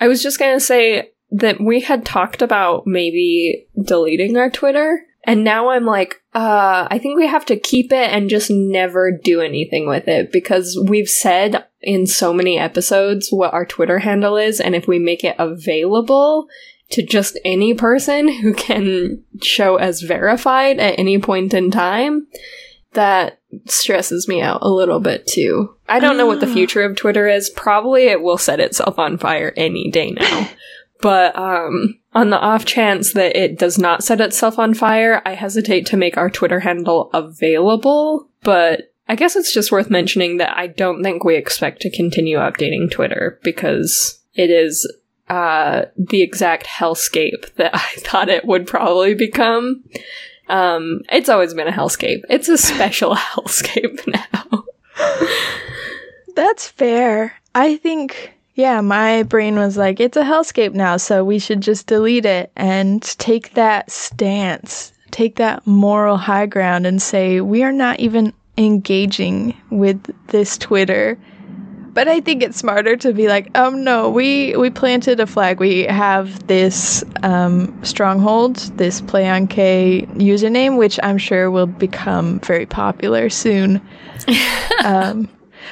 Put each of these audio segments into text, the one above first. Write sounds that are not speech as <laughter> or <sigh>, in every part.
I was just gonna say that we had talked about maybe deleting our Twitter, and now I'm like, uh, I think we have to keep it and just never do anything with it because we've said in so many episodes what our Twitter handle is, and if we make it available to just any person who can show as verified at any point in time, that stresses me out a little bit too. I don't know what the future of Twitter is. Probably it will set itself on fire any day now. <laughs> but um on the off chance that it does not set itself on fire, I hesitate to make our Twitter handle available, but I guess it's just worth mentioning that I don't think we expect to continue updating Twitter because it is uh, the exact hellscape that <laughs> I thought it would probably become. Um, it's always been a hellscape. It's a special <laughs> hellscape now. That's fair. I think, yeah, my brain was like, it's a hellscape now, so we should just delete it and take that stance, take that moral high ground and say, we are not even engaging with this Twitter. But I think it's smarter to be like, um, no, we we planted a flag. We have this um, stronghold, this play on K username, which I'm sure will become very popular soon. <laughs> um,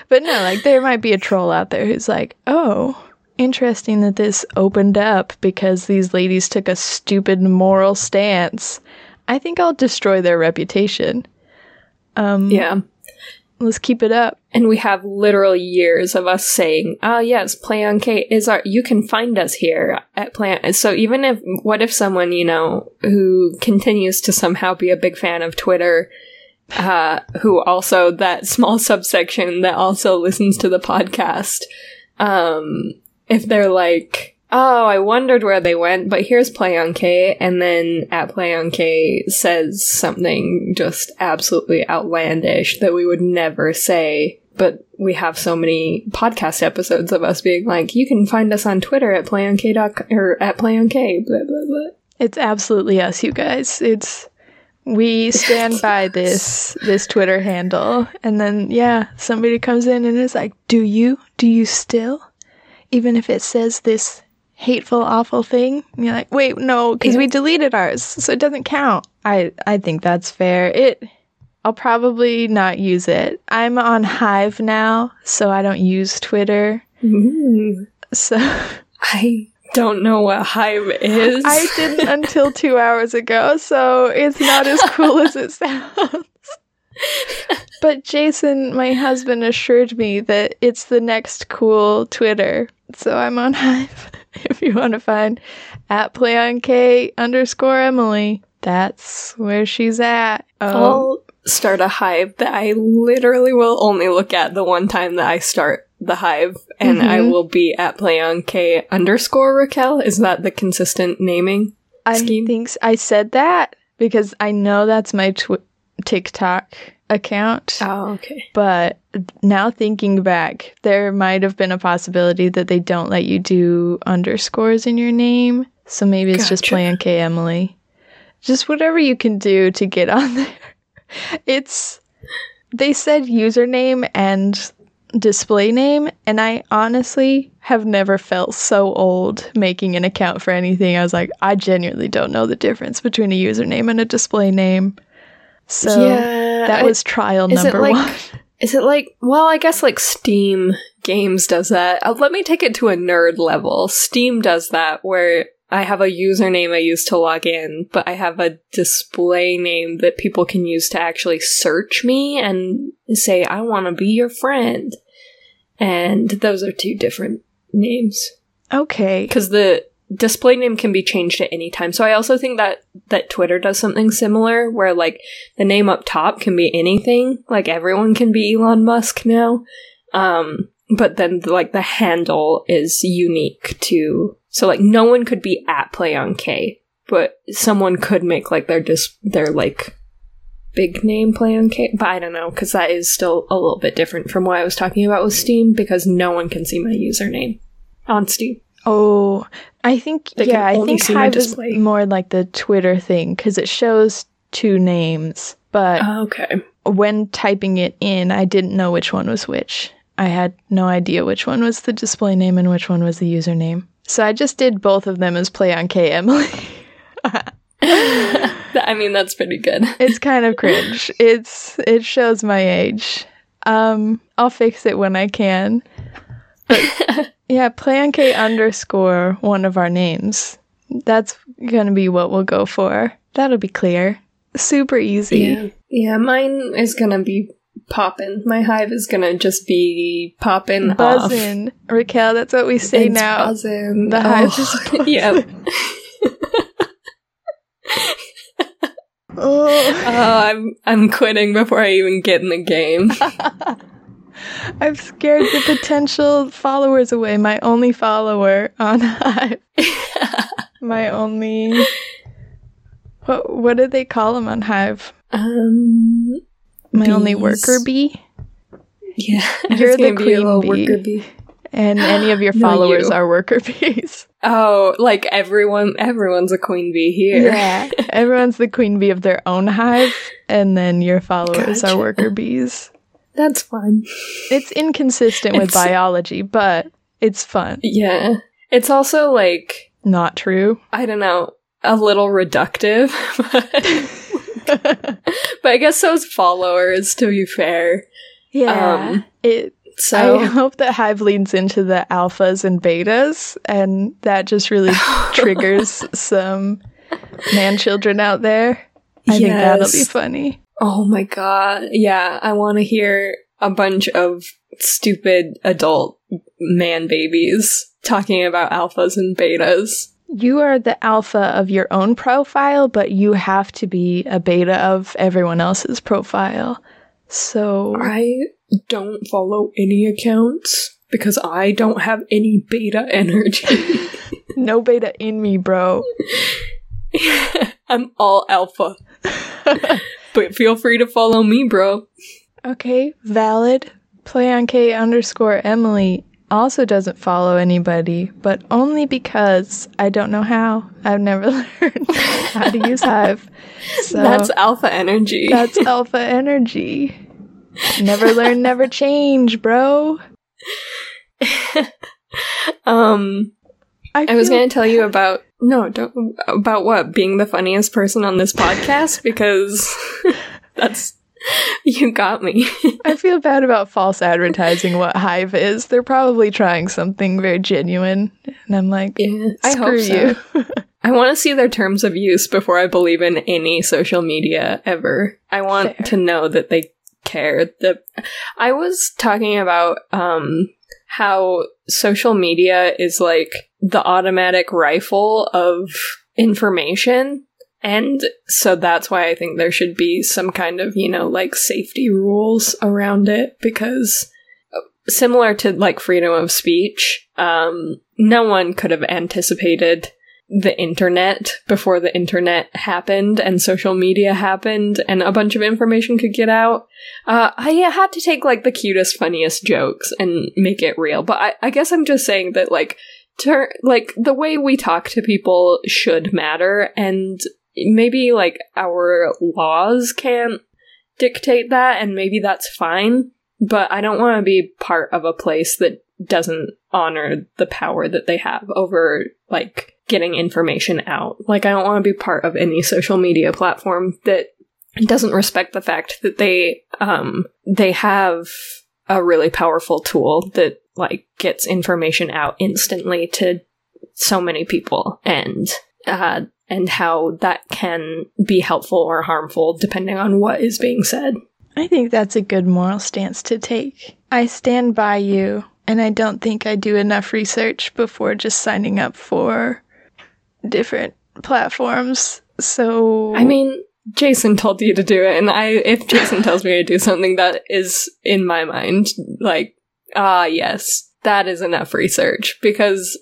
but no, like there might be a troll out there who's like, oh, interesting that this opened up because these ladies took a stupid moral stance. I think I'll destroy their reputation. Um, yeah. Let's keep it up. And we have literal years of us saying, "Ah, oh, yes, Play on K is our. You can find us here at Play." On. So even if, what if someone you know who continues to somehow be a big fan of Twitter, uh, who also that <laughs> small subsection that also listens to the podcast, um, if they're like, oh, I wondered where they went, but here's Play on K, and then at Play on K says something just absolutely outlandish that we would never say. But we have so many podcast episodes of us being like, you can find us on Twitter at playonk or at playonk, blah blah blah. It's absolutely us, you guys. It's we stand by <laughs> this this Twitter handle, and then yeah, somebody comes in and is like, "Do you? Do you still?" Even if it says this hateful, awful thing. And you're like, wait, no, because we deleted ours, so it doesn't count. I I think that's fair. It. I'll probably not use it. I'm on Hive now, so I don't use Twitter. Ooh. So <laughs> I don't know what Hive is. I didn't until two hours ago, so it's not as cool as it sounds. <laughs> but Jason, my husband, assured me that it's the next cool Twitter, so I'm on Hive. <laughs> if you want to find at play on K underscore Emily, that's where she's at. Um, I'll start a hive that I literally will only look at the one time that I start the hive, and mm-hmm. I will be at play on K underscore Raquel. Is that the consistent naming scheme? I think I said that because I know that's my tw- TikTok account. Oh, okay. But now thinking back, there might have been a possibility that they don't let you do underscores in your name. So maybe it's gotcha. just play on K Emily. Just whatever you can do to get <laughs> on there. It's they said username and display name and I honestly have never felt so old making an account for anything. I was like, I genuinely don't know the difference between a username and a display name. So yeah, that was trial number like, one. <laughs> Is it like, well, I guess like Steam games does that. Uh, let me take it to a nerd level. Steam does that where I have a username I use to log in, but I have a display name that people can use to actually search me and say, I want to be your friend. And those are two different names. Okay. Because the display name can be changed at any time. So I also think that that Twitter does something similar where like the name up top can be anything, like everyone can be Elon Musk now. Um but then like the handle is unique to so like no one could be at play on K, but someone could make like their just their like big name play on K, but I don't know because that is still a little bit different from what I was talking about with Steam because no one can see my username on Steam. Oh, I think they yeah, I think Hive is more like the Twitter thing because it shows two names, but oh, okay. When typing it in, I didn't know which one was which. I had no idea which one was the display name and which one was the username. So I just did both of them as play on K Emily. <laughs> <laughs> I mean, that's pretty good. it's kind of cringe. It's it shows my age. Um, I'll fix it when I can. But <laughs> yeah, play on K underscore one of our names. That's gonna be what we'll go for. That'll be clear. Super easy. Yeah, yeah mine is gonna be poppin'. My hive is gonna just be poppin' off. Buzzin'. Raquel, that's what we say It's now. buzzin'. The hive Oh, is <laughs> buzzin'. yeah. <laughs> Oh. Oh, I'm I'm quitting before I even get in the game. <laughs> I've scared the potential followers away. My only follower on Hive. <laughs> My only. What what do they call them on Hive? um, My only worker bee. yeah, <laughs> You're the gonna be a queen bee. worker bee. And any of your <gasps> followers you. are worker bees. Oh, like everyone, everyone's a queen bee here. Yeah. Everyone's the queen bee of their own hive, and then your followers Gotcha. are worker bees. That's fun. It's inconsistent with biology, but it's fun. Yeah, it's also like Not true. I don't know, a little reductive. <laughs> but <laughs> but I guess those followers. To be fair, yeah. Um, it so I hope that Hive leans into the alphas and betas, and that just really <laughs> triggers some man children out there. I think that'll be funny. Oh my god. Yeah, I want to hear a bunch of stupid adult man babies talking about alphas and betas. You are the alpha of your own profile, but you have to be a beta of everyone else's profile. So, I don't follow any accounts because I don't have any beta energy. <laughs> no beta in me, bro. <laughs> I'm all alpha. <laughs> but feel free to follow me, bro. Okay, valid. Play on K underscore Emily also doesn't follow anybody, but only because I don't know how. I've never <laughs> learned how to use Hive. So That's alpha energy. that's alpha energy. Never learn, never change, bro. <laughs> um I, I was going to tell you about no, don't about what being the funniest person on this podcast because <laughs> that's you got me. I feel bad about false advertising what Hive is. They're probably trying something very genuine, and I'm like, yeah, I hope so. you. <laughs> I want to see their terms of use before I believe in any social media ever. I want Fair. to know that they care. The I was talking about um how social media is like the automatic rifle of information. And so that's why I think there should be some kind of, you know, like safety rules around it because uh, similar to like freedom of speech, um no one could have anticipated the internet before the internet happened and social media happened and a bunch of information could get out. Uh, I had to take like the cutest, funniest jokes and make it real. But I, I guess I'm just saying that like, ter- like the way we talk to people should matter and maybe like our laws can't dictate that and maybe that's fine. But I don't want to be part of a place that doesn't honor the power that they have over like getting information out. Like I don't want to be part of any social media platform that doesn't respect the fact that they um they have a really powerful tool that like gets information out instantly to so many people and uh and how that can be helpful or harmful depending on what is being said. I think that's a good moral stance to take. I stand by you, and I don't think I do enough research before just signing up for different platforms. So, I mean, Jason told you to do it, and I if Jason tells me to do something that is in my mind, like, ah yes, that is enough research. Because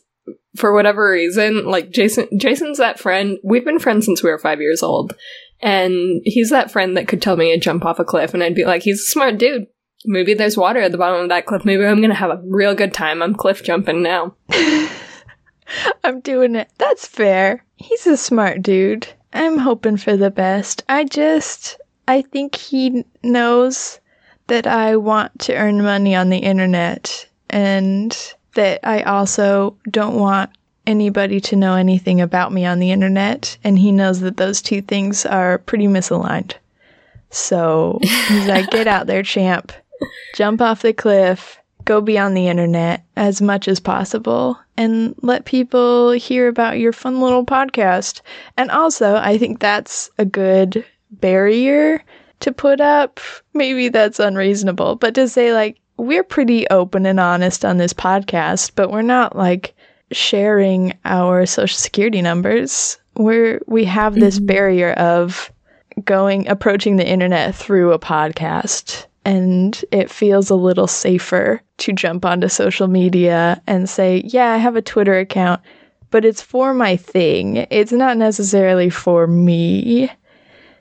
for whatever reason, like Jason Jason's that friend we've been friends since we were five years old. And he's that friend that could tell me to jump off a cliff and I'd be like, he's a smart dude. Maybe there's water at the bottom of that cliff. Maybe I'm gonna have a real good time. I'm cliff jumping now. <laughs> <laughs> I'm doing it. That's fair. He's a smart dude. I'm hoping for the best. I just, I think he knows that I want to earn money on the internet and that I also don't want anybody to know anything about me on the internet, and he knows that those two things are pretty misaligned. So he's like, get out there, champ. Jump off the cliff, go be on the internet as much as possible, and let people hear about your fun little podcast. And also, I think that's a good barrier to put up. Maybe that's unreasonable, but to say, like, we're pretty open and honest on this podcast, but we're not like sharing our social security numbers. We're we have this mm-hmm. barrier of going approaching the internet through a podcast and it feels a little safer to jump onto social media and say, "Yeah, I have a Twitter account, but it's for my thing. It's not necessarily for me."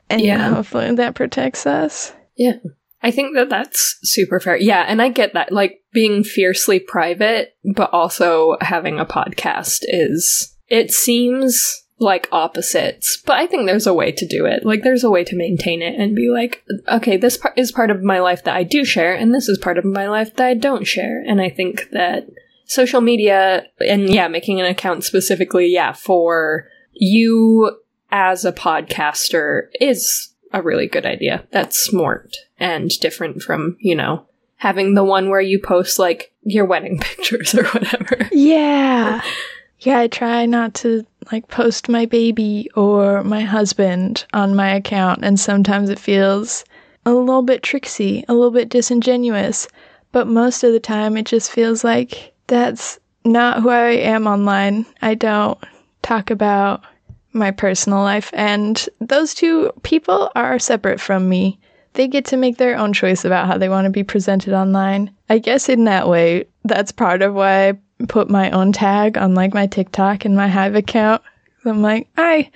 And yeah, hopefully that protects us. Yeah. I think that that's super fair. Yeah, and I get that. Like being fiercely private, but also having a podcast is, it seems like opposites, but I think there's a way to do it. Like there's a way to maintain it and be like, okay, this part is part of my life that I do share, and this is part of my life that I don't share. And I think that social media and yeah, making an account specifically, yeah, for you as a podcaster is a really good idea. That's smart and different from, you know, having the one where you post like your wedding <laughs> pictures or whatever. Yeah. Yeah, I try not to like post my baby or my husband on my account, and sometimes it feels a little bit tricksy, a little bit disingenuous, but most of the time it just feels like that's not who I am online. I don't talk about my personal life. And those two people are separate from me. They get to make their own choice about how they want to be presented online. I guess in that way, that's part of why I put my own tag on like my TikTok and my Hive account. I'm like, I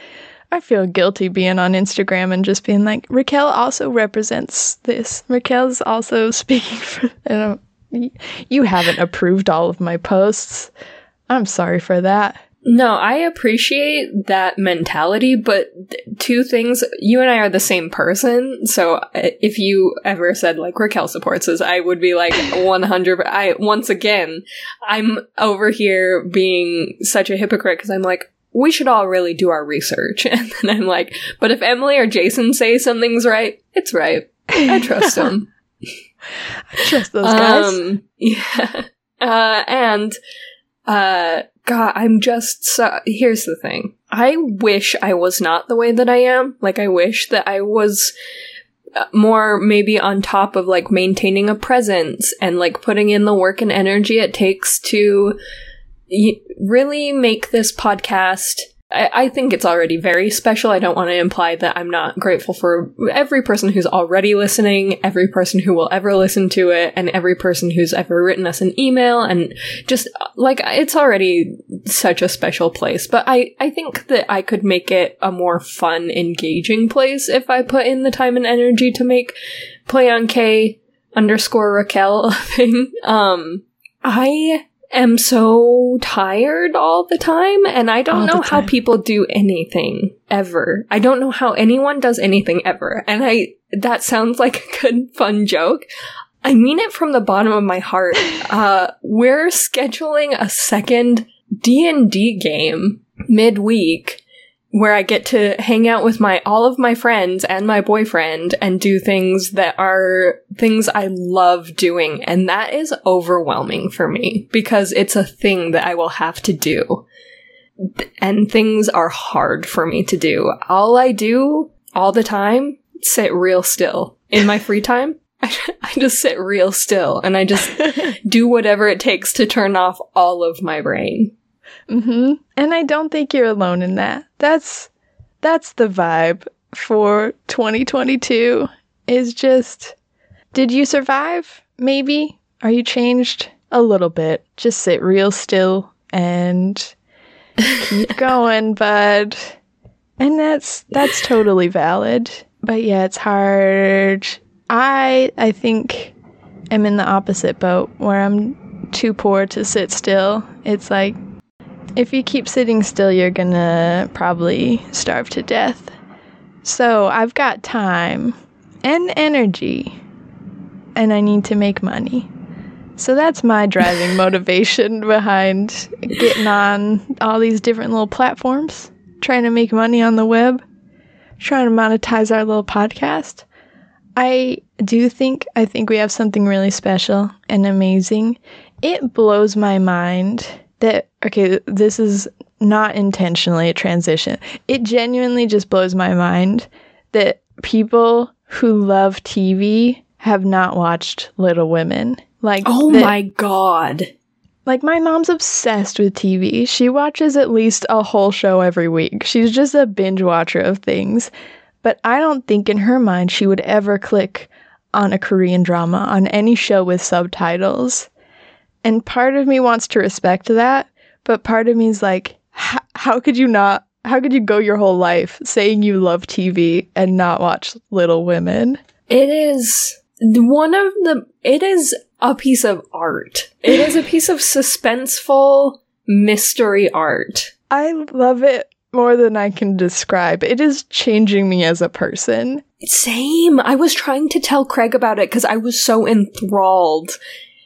I feel guilty being on Instagram and just being like, Raquel also represents this. Raquel's also <laughs> speaking for you haven't approved all of my posts. I'm sorry for that. No, I appreciate that mentality, but two things, you and I are the same person, so uh, if you ever said like Raquel supports us, I would be like <laughs> 100 I once again, I'm over here being such a hypocrite cuz I'm like we should all really do our research. <laughs> And then I'm like, but if Emily or Jason say something's right, it's right. I trust them. <laughs> I trust those guys. Um, yeah. Uh, and uh God, I'm just so. Here's the thing. I wish I was not the way that I am. Like, I wish that I was uh, more maybe on top of like maintaining a presence and like putting in the work and energy it takes to really make this podcast I, I think it's already very special. I don't want to imply that I'm not grateful for every person who's already listening, every person who will ever listen to it, and every person who's ever written us an email. And just like it's already such a special place. But I, I think that I could make it a more fun, engaging place if I put in the time and energy to make play on K underscore Raquel a thing. <laughs> Um, I am so tired all the time and I don't all know how people do anything ever. I don't know how anyone does anything ever. And I that sounds like <laughs> a good fun joke. I mean it from the bottom of my heart. <laughs> Uh we're scheduling a second D&D game midweek where I get to hang out with my all of my friends and my boyfriend and do things that are things I love doing and that is overwhelming for me because it's a thing that I will have to do. And things are hard for me to do. All I do all the time sit real still in my free time. <laughs> I just sit real still and I just <laughs> do whatever it takes to turn off all of my brain. Mm-hmm. And I don't think you're alone in that. That's that's the vibe for 2022 is just did you survive? Maybe. Are you changed? A little bit. Just sit real still and keep <laughs> going, bud. And that's that's totally valid. But yeah, it's hard. I I think am in the opposite boat where I'm too poor to sit still. It's like if you keep sitting still, you're gonna probably starve to death. So I've got time and energy, and I need to make money. So that's my driving <laughs> motivation behind getting on all these different little platforms, trying to make money on the web, trying to monetize our little podcast. I do think I think we have something really special and amazing. It blows my mind that okay, this is not intentionally a transition. It genuinely just blows my mind that people who love TV have not watched Little Women. Like Oh that- my god. like my mom's obsessed with TV. She watches at least a whole show every week. She's just a binge watcher of things. But I don't think in her mind she would ever click on a Korean drama on any show with subtitles. And part of me wants to respect that, but part of me is like, how could you not? How could you go your whole life saying you love TV and not watch Little Women? It is one of the. It is a piece of art. It is a piece of suspenseful mystery art. I love it more than I can describe. It is changing me as a person. Same. I was trying to tell Craig about it because I was so enthralled.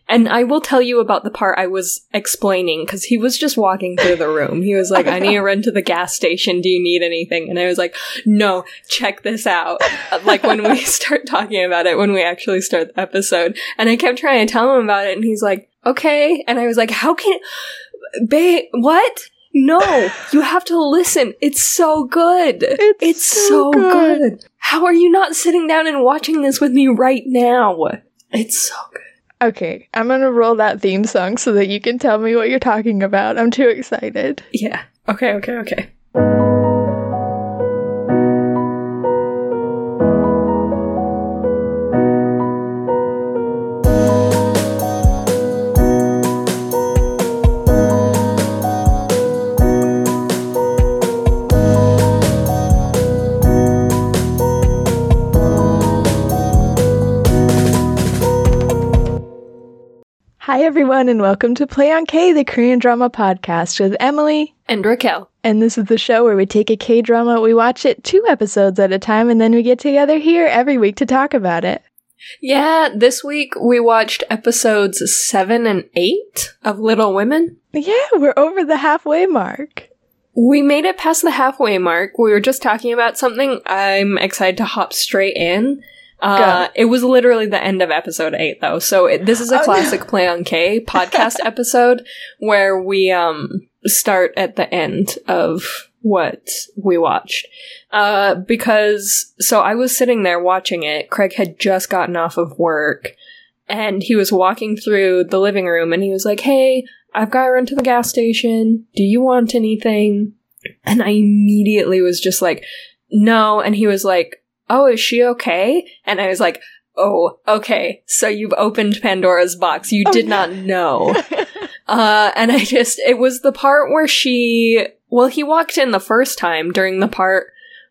And I will tell you about the part I was explaining because he was just walking through the room. He was like, I need to run to the gas station. Do you need anything? And I was like, no, check this out. Uh, Like when we <laughs> start talking about it, when we actually start the episode. And I kept trying to tell him about it and he's like, okay. And I was like, how can, babe, what? No, you have to listen. It's so good. It's so, so good. good. How are you not sitting down and watching this with me right now? It's so good. Okay, I'm gonna roll that theme song so that you can tell me what you're talking about. I'm too excited. Yeah. Okay, okay, okay. Everyone, and welcome to Play on K, the Korean drama podcast with Emily. And Raquel. And this is the show where we take a K drama, we watch it two episodes at a time, and then we get together here every week to talk about it. Yeah, this week we watched episodes 7 and 8 of Little Women. Yeah, we're over the halfway mark. We made it past the halfway mark. We were just talking about something. I'm excited to hop straight in. Uh, it was literally the end of episode 8 though. So it, this is a Oh, no. classic Play on K <laughs> podcast episode where we um start at the end of what we watched. Uh, because, so I was sitting there watching it. Craig had just gotten off of work and he was walking through the living room and he was like, Hey, I've got to run to the gas station. Do you want anything? And I immediately was just like, No. And he was like, Oh, is she okay? And I was like, Oh, okay. So you've opened Pandora's box. You Oh, did no. not know. <laughs> Uh, and I just, it was the part where she, well, he walked in the first time during the part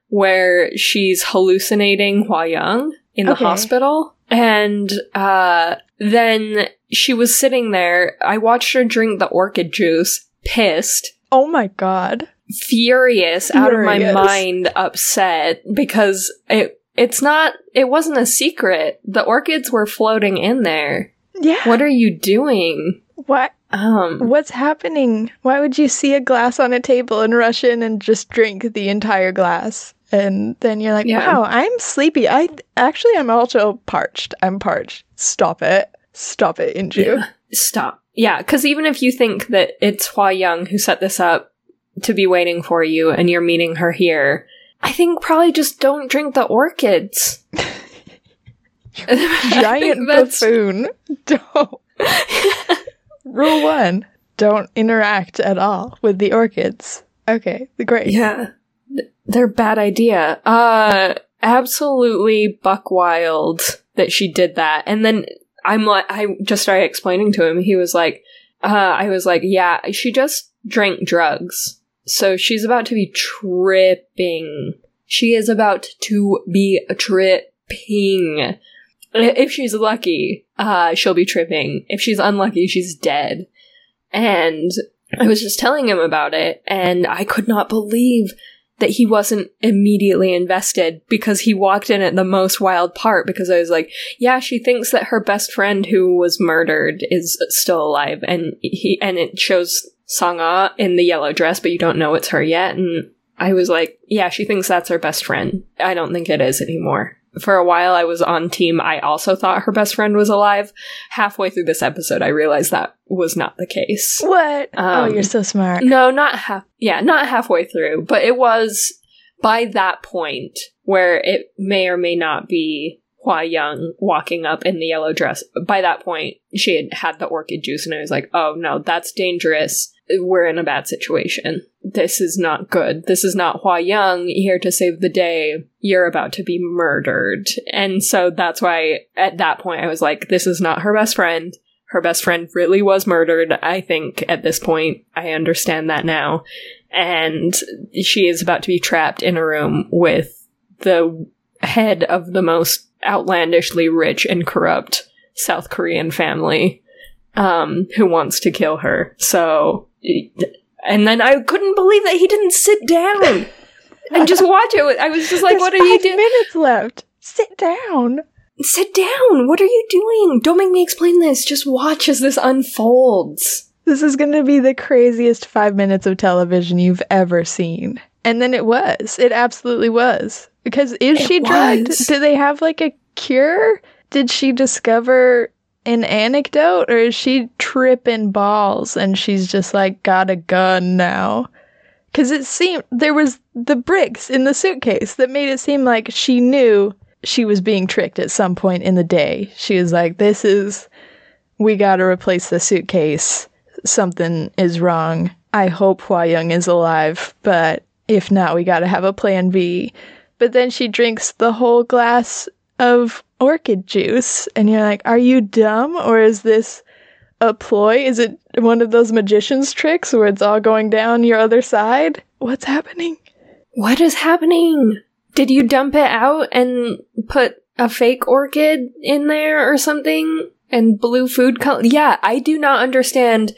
where she's hallucinating Hua Young in the Okay. hospital. And, uh, then she was sitting there. I watched her drink the orchid juice, pissed, oh my god. Furious, out of my mind, upset because it, it's not, it wasn't a secret. The orchids were floating in there. Yeah. What are you doing? What? Um, What's happening? Why would you see a glass on a table and rush in and just drink the entire glass? And then you're like, Yeah. wow, I'm sleepy. I actually, I'm also parched. I'm parched. Stop it. Stop it, Inju. Yeah. Stop. Yeah, because even if you think that it's Hua Young who set this up to be waiting for you and you're meeting her here, I think probably just don't drink the orchids. <laughs> Giant <laughs> buffoon. <laughs> Don't. Rule one don't interact at all with the orchids. Okay, The great. Yeah. They're a bad idea. Uh absolutely buck wild that she did that. And then I'm like I just started explaining to him. He was like uh I was like, "Yeah, she just drank drugs. So she's about to be tripping. She is about to be tripping. If she's lucky, uh she'll be tripping. If she's unlucky, she's dead." And I was just telling him about it, and I could not believe that he wasn't immediately invested because he walked in at the most wild part because I was like, yeah, she thinks that her best friend who was murdered is still alive and he and it shows Sanga in the yellow dress, but you don't know it's her yet. And I was like, yeah, she thinks that's her best friend. I don't think it is anymore. For a while, I was on team. I also thought her best friend was alive. Halfway through this episode, I realized that was not the case. What? oh, Um, you're so smart. No, not half. Yeah, not halfway through, but it was by that point where it may or may not be Hua Young walking up in the yellow dress. By that point, she had had the orchid juice, and I was like, "Oh no, that's dangerous. We're in a bad situation. This is not good. This is not Hua Young here to save the day. You're about to be murdered." And so that's why at that point I was like, "This is not her best friend." Her best friend really was murdered. I think at this point, I understand that now and she is about to be trapped in a room with the head of the most outlandishly rich and corrupt South Korean family um, who wants to kill her. So, and then I couldn't believe that he didn't sit down and just watch it. I was just like, There's "What are you five doing? minutes left. Sit down. Sit down! What are you doing? Don't make me explain this. Just watch as this unfolds." This is going to be the craziest five minutes of television you've ever seen. And then it was. It absolutely was. Because is It she drugged? was. Do they have like a cure? Did she discover an anecdote or is she tripping balls and she's just like got a gun now? Because it seemed there was the bricks in the suitcase that made it seem like she knew she was being tricked at some point in the day. She was like, this is, we gotta replace the suitcase something is wrong. I hope Hua Young is alive, but if not, we gotta have a plan B. But then she drinks the whole glass of orchid juice, and you're like, are you dumb? Or is this a ploy? Is it one of those magician's tricks where it's all going down your other side? What's happening? What is happening? Did you dump it out and put a fake orchid in there or something? And blue food color? Yeah, I do not understand.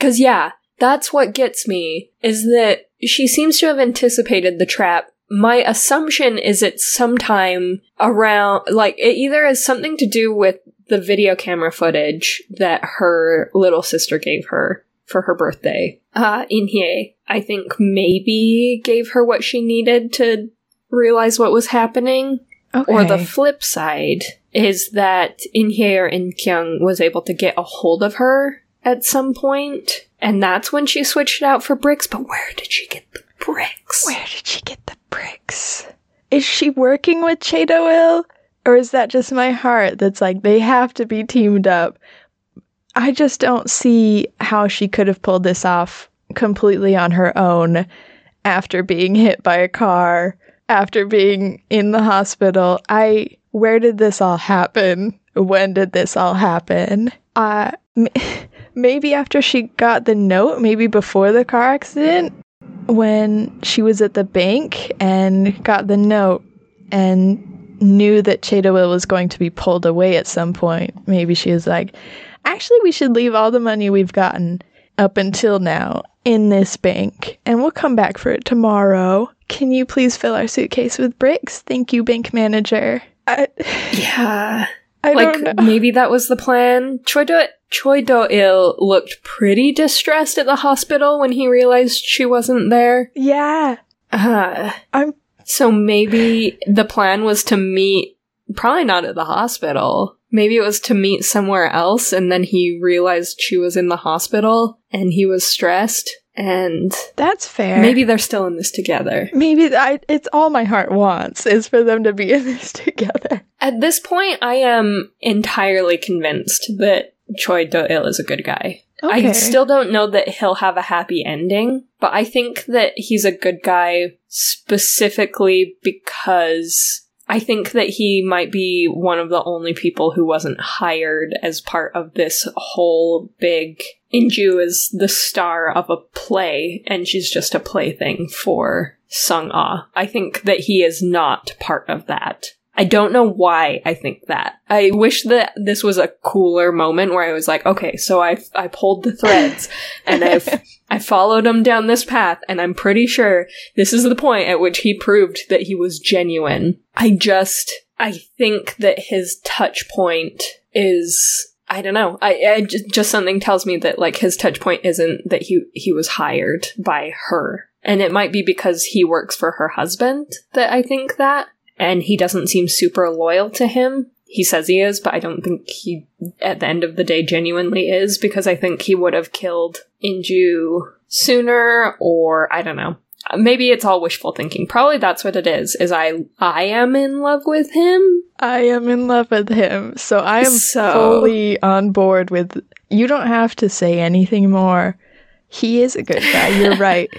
Cause yeah, that's what gets me, is that she seems to have anticipated the trap. My assumption is it's sometime around, like, it either has something to do with the video camera footage that her little sister gave her for her birthday. Uh, Inhye, I think maybe gave her what she needed to realize what was happening. Okay. Or the flip side is that Inhye or Inkyung was able to get a hold of her at some point, and that's when she switched it out for bricks. But where did she get the bricks? Where did she get the bricks? Is she working with Do-il? Or is that just my heart that's like, they have to be teamed up? I just don't see how she could have pulled this off completely on her own after being hit by a car, after being in the hospital. I, where did this all happen? When did this all happen? Uh, <laughs> maybe after she got the note, maybe before the car accident, when she was at the bank and got the note and knew that Che was going to be pulled away at some point. Maybe she was like, actually, we should leave all the money we've gotten up until now in this bank and we'll come back for it tomorrow. Can you please fill our suitcase with bricks? Thank you, bank manager. I, Yeah. I like maybe that was the plan. Choi Do Choi Do Il looked pretty distressed at the hospital when he realized she wasn't there. Yeah. Uh, I'm so maybe the plan was to meet, probably not at the hospital. Maybe it was to meet somewhere else, and then he realized she was in the hospital, and he was stressed, and that's fair. maybe they're still in this together. maybe I, it's all my heart wants is for them to be in this <laughs> together. At this point, I am entirely convinced that Choi Do Il is a good guy. I still don't know that he'll have a happy ending, but I think that he's a good guy specifically because I think that he might be one of the only people who wasn't hired as part of this whole big. Inju is the star of a play, and she's just a plaything for Sung Ah. I think that he is not part of that. I don't know why I think that. I wish that this was a cooler moment where I was like, okay, so I I pulled the threads <laughs> and I've I followed him down this path and I'm pretty sure this is the point at which he proved that he was genuine. I just I think that his touch point is I don't know. I, I just, just something tells me that like his touch point isn't that he he was hired by her. And it might be because he works for her husband that I think that and he doesn't seem super loyal to him. He says he is, but I don't think he at the end of the day genuinely is because I think he would have killed Inju sooner or I don't know maybe it's all wishful thinking. Probably that's what it is. Is I I am in love with him. I am in love with him. So I am So- fully on board with you don't have to say anything more. He is a good guy. You're <laughs> right.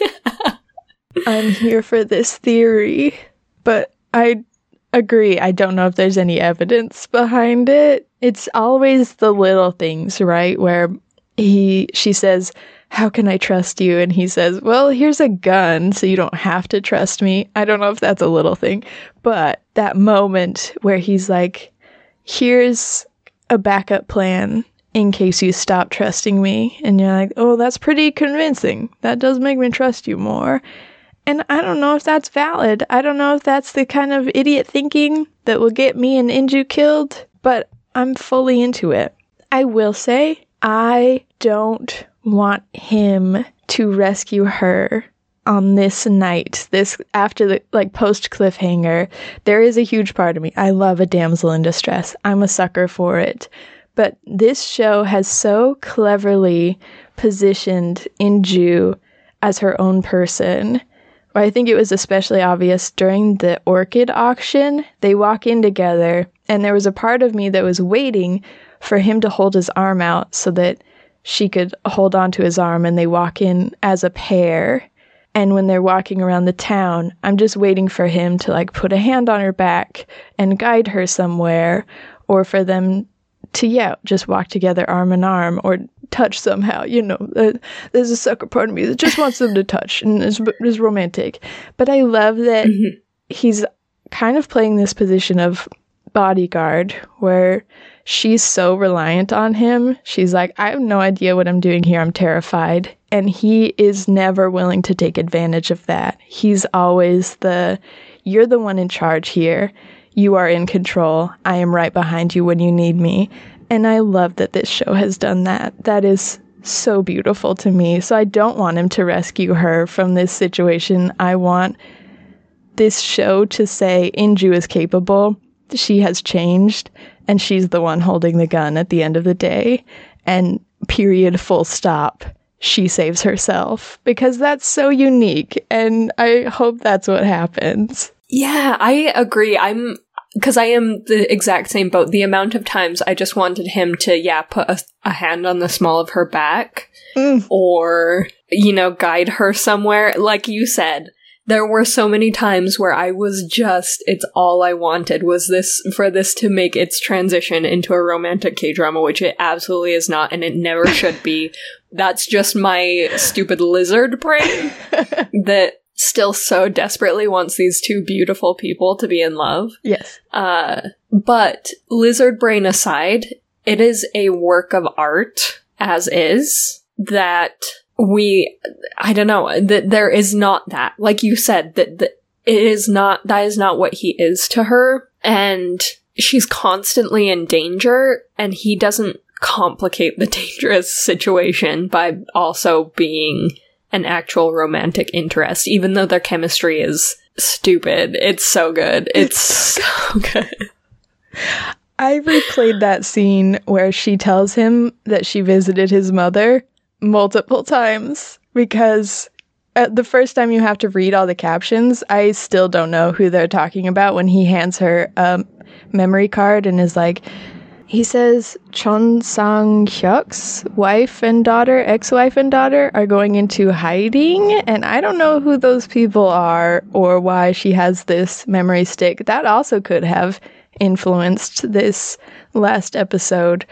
<laughs> I'm here for this theory, but I agree. I don't know if there's any evidence behind it. It's always the little things, right? Where he she says, "How can I trust you?" and he says, "Well, here's a gun, so you don't have to trust me." I don't know if that's a little thing, but that moment where he's like, "Here's a backup plan in case you stop trusting me." And you're like, "Oh, that's pretty convincing. That does make me trust you more." And I don't know if that's valid. I don't know if that's the kind of idiot thinking that will get me and Inju killed, but I'm fully into it. I will say, I don't want him to rescue her on this night, this after the like post cliffhanger. There is a huge part of me. I love a damsel in distress. I'm a sucker for it. But this show has so cleverly positioned Inju as her own person. I think it was especially obvious during the orchid auction. They walk in together, and there was a part of me that was waiting for him to hold his arm out so that she could hold on to his arm and they walk in as a pair. And when they're walking around the town, I'm just waiting for him to like put a hand on her back and guide her somewhere, or for them to, yeah, just walk together arm in arm or touch somehow. You know, uh, there's a sucker part of me that just wants them to touch and is, is romantic. But I love that he's kind of playing this position of bodyguard where she's so reliant on him. She's like, I have no idea what I'm doing here. I'm terrified. And he is never willing to take advantage of that. He's always the, you're the one in charge here. You are in control. I am right behind you when you need me. And I love that this show has done that. That is so beautiful to me. So I don't want him to rescue her from this situation. I want this show to say Inju is capable. She has changed and she's the one holding the gun at the end of the day. And period, full stop. She saves herself because that's so unique. And I hope that's what happens. Yeah, I agree. I'm because I am the exact same boat. The amount of times I just wanted him to, yeah, put a, a hand on the small of her back Mm. or, you know, guide her somewhere. Like you said, there were so many times where I was just, it's all I wanted was this, for this to make its transition into a romantic K drama, which it absolutely is not, and it never should be. <laughs> That's just my stupid lizard brain <laughs> that still so desperately wants these two beautiful people to be in love. Yes. Uh, but lizard brain aside, it is a work of art as is that we, I don't know, that there is not that. Like you said, that, that it is not, that is not what he is to her. And she's constantly in danger and he doesn't complicate the <laughs> dangerous situation by also being an actual romantic interest, even though their chemistry is stupid. It's so good. It's so <laughs> good. I replayed that scene where she tells him that she visited his mother multiple times because at the first time you have to read all the captions, I still don't know who they're talking about when he hands her a memory card and is like, he says Chon Sang Hyuk's wife and daughter, ex wife and daughter, are going into hiding. And I don't know who those people are or why she has this memory stick. That also could have influenced this last episode.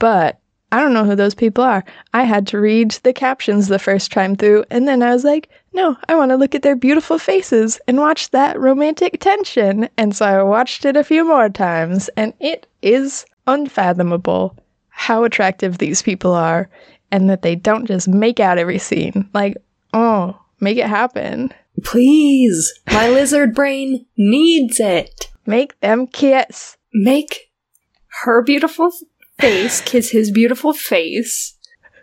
But I don't know who those people are. I had to read the captions the first time through, and then I was like, no, I want to look at their beautiful faces and watch that romantic tension. And so I watched it a few more times, and it is unfathomable how attractive these people are and that they don't just make out every scene. Like, oh, make it happen. Please, my <laughs> lizard brain needs it. Make them kiss. Make her beautiful face kiss his beautiful face.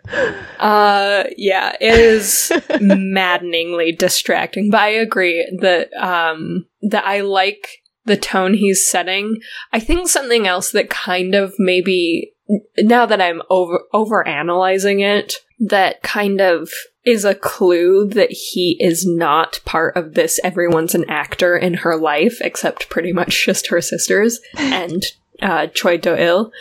<gasps> Uh, yeah, it is <laughs> maddeningly distracting, but I agree that, um, that I like the tone he's setting. I think something else that kind of maybe, now that I'm over, over analyzing it, that kind of is a clue that he is not part of this everyone's an actor in her life, except pretty much just her sisters <laughs> and uh, Choi Do Il,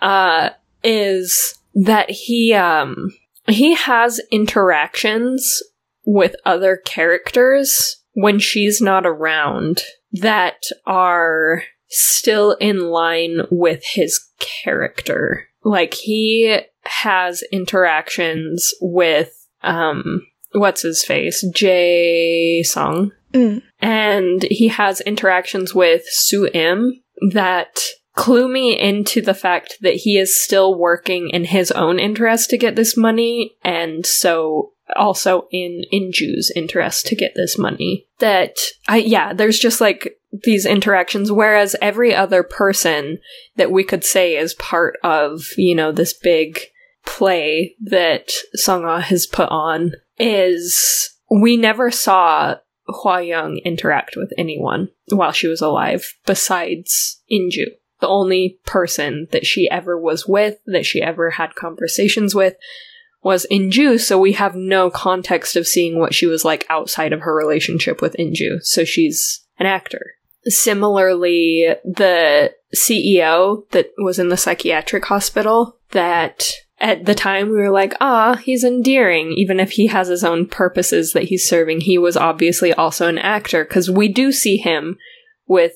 uh, is that he um he has interactions with other characters when she's not around that are still in line with his character. Like he has interactions with um what's his face? Jae Song. Mm. And he has interactions with Soo Im that clue me into the fact that he is still working in his own interest to get this money, and so also in Inju's interest to get this money. That I yeah, there's just like these interactions, whereas every other person that we could say is part of, you know, this big play that Song ah has put on is we never saw Hua Young interact with anyone while she was alive besides Inju the only person that she ever was with, that she ever had conversations with, was Inju, so we have no context of seeing what she was like outside of her relationship with Inju. So she's an actor. Similarly, the CEO that was in the psychiatric hospital, that at the time we were like, ah, he's endearing, even if he has his own purposes that he's serving. He was obviously also an actor, because we do see him with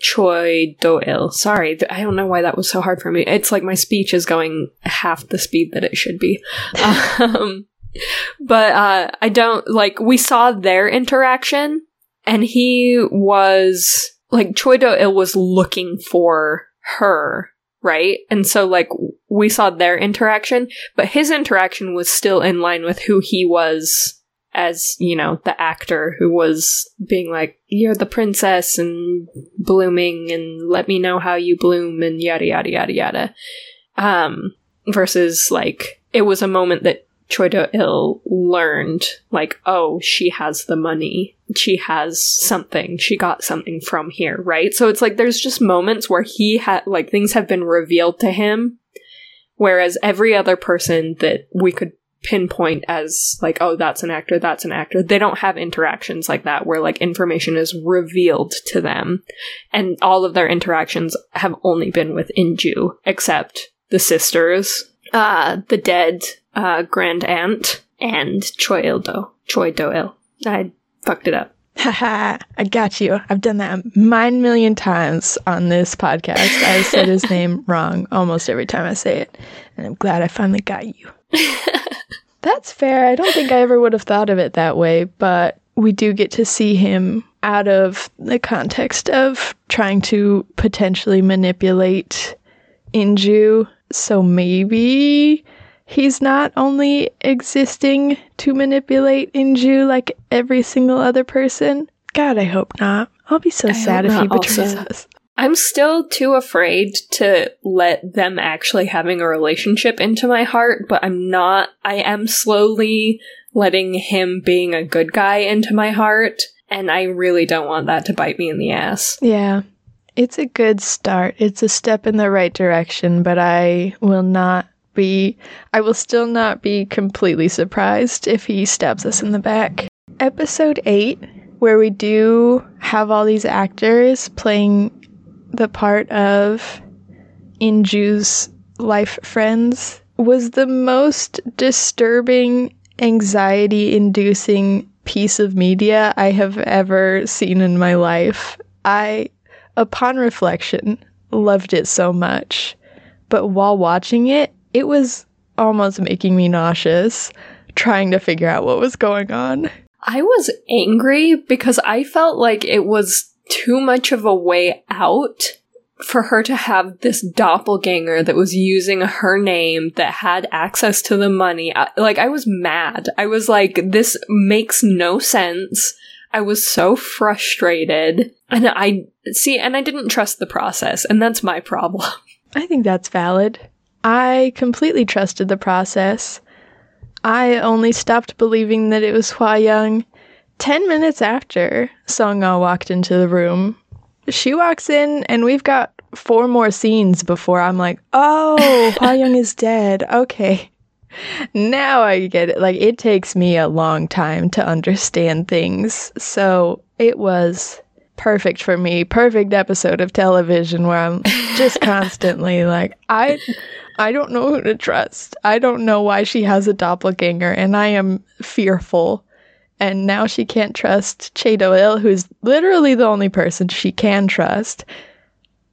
Choi Do-il. Sorry, I don't know why that was so hard for me. It's like my speech is going half the speed that it should be. <laughs> um, but uh, I don't like. We saw their interaction, and he was like Choi Do-il was looking for her, right? And so like we saw their interaction, but his interaction was still in line with who he was as you know the actor who was being like you're the princess and blooming and let me know how you bloom and yada yada yada yada. Um versus like it was a moment that Choi Do-il learned like oh she has the money. She has something. She got something from here right? So it's like there's just moments where he had like things have been revealed to him whereas every other person that we could pinpoint as like oh that's an actor that's an actor they don't have interactions like that where like information is revealed to them and all of their interactions have only been with inju except the sisters uh the dead uh grand aunt and choi ildo choi do-il i fucked it up Haha, I got you. I've done that nine million times on this podcast. I said his <laughs> name wrong almost every time I say it. And I'm glad I finally got you. <laughs> That's fair. I don't think I ever would have thought of it that way, but we do get to see him out of the context of trying to potentially manipulate Inju. So maybe he's not only existing to manipulate Inju like every single other person. God, I hope not. I'll be so I sad if he betrays also. us. I'm still too afraid to let them actually having a relationship into my heart, but I'm not. I am slowly letting him being a good guy into my heart, and I really don't want that to bite me in the ass. Yeah. It's a good start. It's a step in the right direction, but I will not be I will still not be completely surprised if he stabs us in the back. Episode 8 where we do have all these actors playing the part of Inju's life friends was the most disturbing, anxiety inducing piece of media I have ever seen in my life. I, upon reflection, loved it so much. But while watching it, it was almost making me nauseous trying to figure out what was going on. I was angry because I felt like it was too much of a way out for her to have this doppelganger that was using her name that had access to the money. Like, I was mad. I was like, this makes no sense. I was so frustrated. And I, see, and I didn't trust the process, and that's my problem. <laughs> I think that's valid. I completely trusted the process. I only stopped believing that it was Hua Young 10 minutes after Song Ah walked into the room. She walks in, and we've got four more scenes before I'm like, oh, <laughs> Young is dead. Okay. Now I get it. Like, it takes me a long time to understand things. So it was perfect for me. Perfect episode of television where I'm just <laughs> constantly like, I. I don't know who to trust. I don't know why she has a doppelganger, and I am fearful. And now she can't trust Chae Do-il, who's literally the only person she can trust.